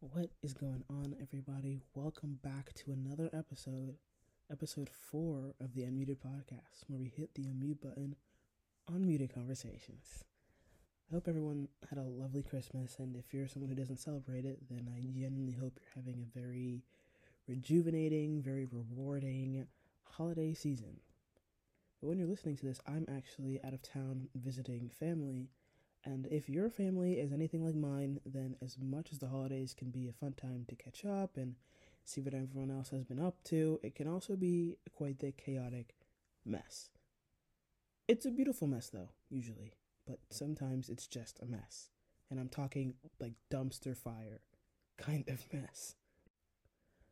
What is going on, everybody? Welcome back to another episode, episode four of the Unmuted Podcast, where we hit the unmute button on muted conversations. I hope everyone had a lovely Christmas, and if you're someone who doesn't celebrate it, then I genuinely hope you're having a very rejuvenating, very rewarding holiday season. But when you're listening to this, I'm actually out of town visiting family and if your family is anything like mine, then as much as the holidays can be a fun time to catch up and see what everyone else has been up to, it can also be quite the chaotic mess. It's a beautiful mess, though, usually, but sometimes it's just a mess. And I'm talking like dumpster fire kind of mess.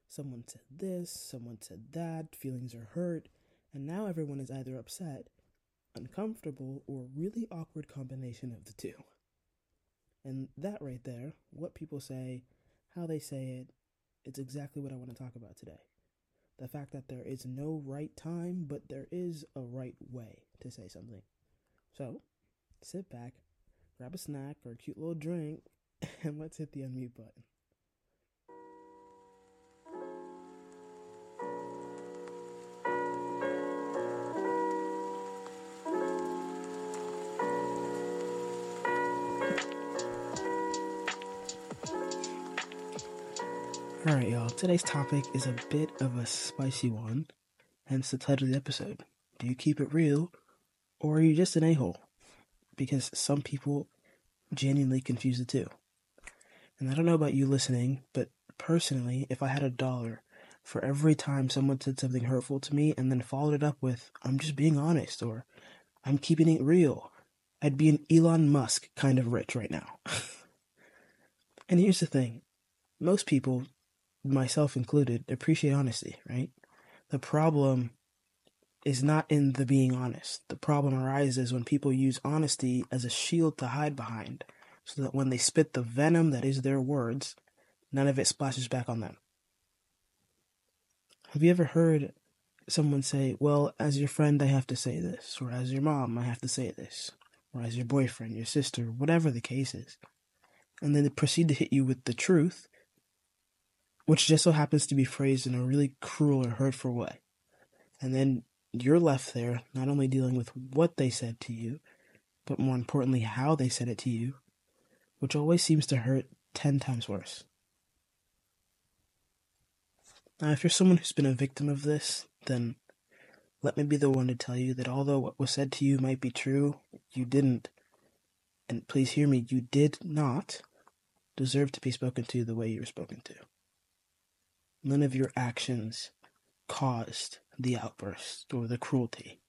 Someone said this, someone said that, feelings are hurt, and now everyone is either upset uncomfortable, or really awkward combination of the two. And that right there, what people say, how they say it, it's exactly what I want to talk about today. The fact that there is no right time, but there is a right way to say something. So, sit back, grab a snack or a cute little drink, and let's hit the unmute button. Alright, y'all. Today's topic is a bit of a spicy one, hence the title of the episode. Do you keep it real, or are you just an a hole? Because some people genuinely confuse the two. And I don't know about you listening, but personally, if I had a dollar for every time someone said something hurtful to me and then followed it up with, I'm just being honest, or I'm keeping it real, I'd be an Elon Musk kind of rich right now. and here's the thing most people myself included, appreciate honesty, right? The problem is not in the being honest. The problem arises when people use honesty as a shield to hide behind, so that when they spit the venom that is their words, none of it splashes back on them. Have you ever heard someone say, Well, as your friend, I have to say this, or as your mom, I have to say this, or as your boyfriend, your sister, whatever the case is, and then they proceed to hit you with the truth which just so happens to be phrased in a really cruel or hurtful way. And then you're left there not only dealing with what they said to you, but more importantly, how they said it to you, which always seems to hurt 10 times worse. Now, if you're someone who's been a victim of this, then let me be the one to tell you that although what was said to you might be true, you didn't, and please hear me, you did not deserve to be spoken to the way you were spoken to. None of your actions caused the outburst or the cruelty.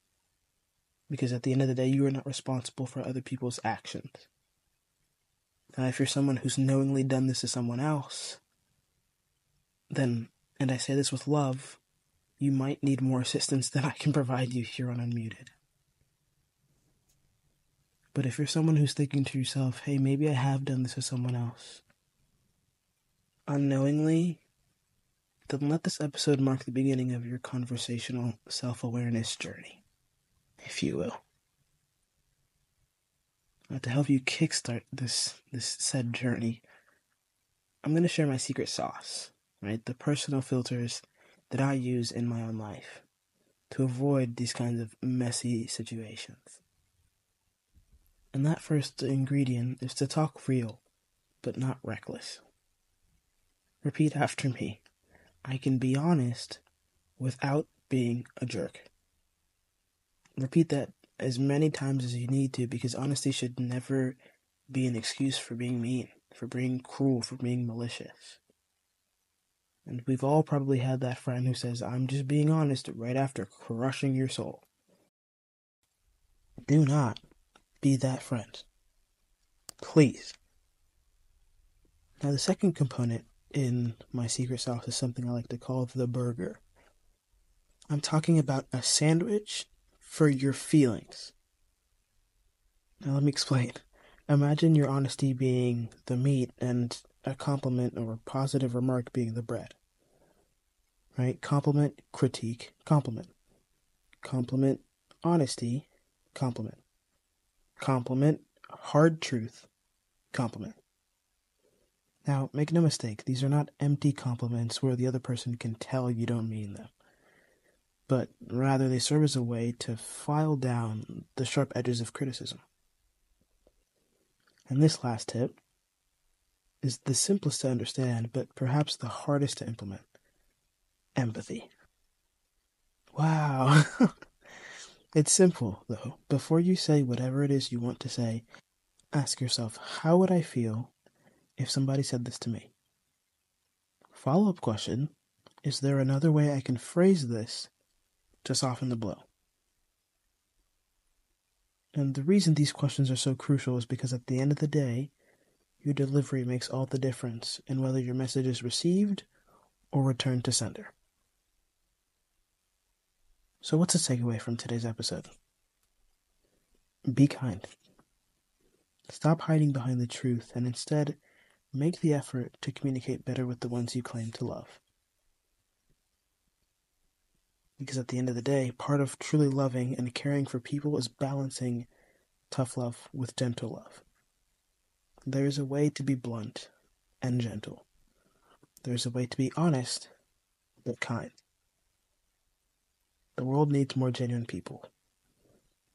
Because at the end of the day, you are not responsible for other people's actions. Now, if you're someone who's knowingly done this to someone else, then, and I say this with love, you might need more assistance than I can provide you here on Unmuted. But if you're someone who's thinking to yourself, hey, maybe I have done this to someone else, unknowingly, then let this episode mark the beginning of your conversational self awareness journey, if you will. To help you kickstart this this said journey, I'm going to share my secret sauce, right? The personal filters that I use in my own life to avoid these kinds of messy situations. And that first ingredient is to talk real, but not reckless. Repeat after me. I can be honest without being a jerk. Repeat that as many times as you need to because honesty should never be an excuse for being mean, for being cruel, for being malicious. And we've all probably had that friend who says, I'm just being honest right after crushing your soul. Do not be that friend. Please. Now, the second component in my secret sauce is something I like to call the burger. I'm talking about a sandwich for your feelings. Now, let me explain. Imagine your honesty being the meat and a compliment or positive remark being the bread. Right? Compliment, critique, compliment. Compliment, honesty, compliment. Compliment, hard truth, compliment. Now, make no mistake, these are not empty compliments where the other person can tell you don't mean them, but rather they serve as a way to file down the sharp edges of criticism. And this last tip is the simplest to understand, but perhaps the hardest to implement empathy. Wow. it's simple, though. Before you say whatever it is you want to say, ask yourself, how would I feel if somebody said this to me? Follow up question Is there another way I can phrase this to soften the blow? And the reason these questions are so crucial is because at the end of the day, your delivery makes all the difference in whether your message is received or returned to sender. So, what's the takeaway from today's episode? Be kind. Stop hiding behind the truth and instead make the effort to communicate better with the ones you claim to love. Because at the end of the day, part of truly loving and caring for people is balancing tough love with gentle love. There is a way to be blunt and gentle. There is a way to be honest but kind. The world needs more genuine people,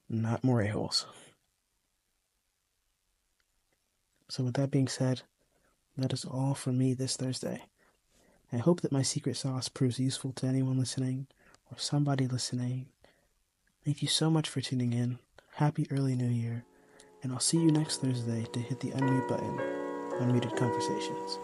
not more a-holes. So, with that being said, that is all for me this Thursday. I hope that my secret sauce proves useful to anyone listening or somebody listening. Thank you so much for tuning in. Happy early New Year. And I'll see you next Thursday to hit the unmute button on Muted Conversations.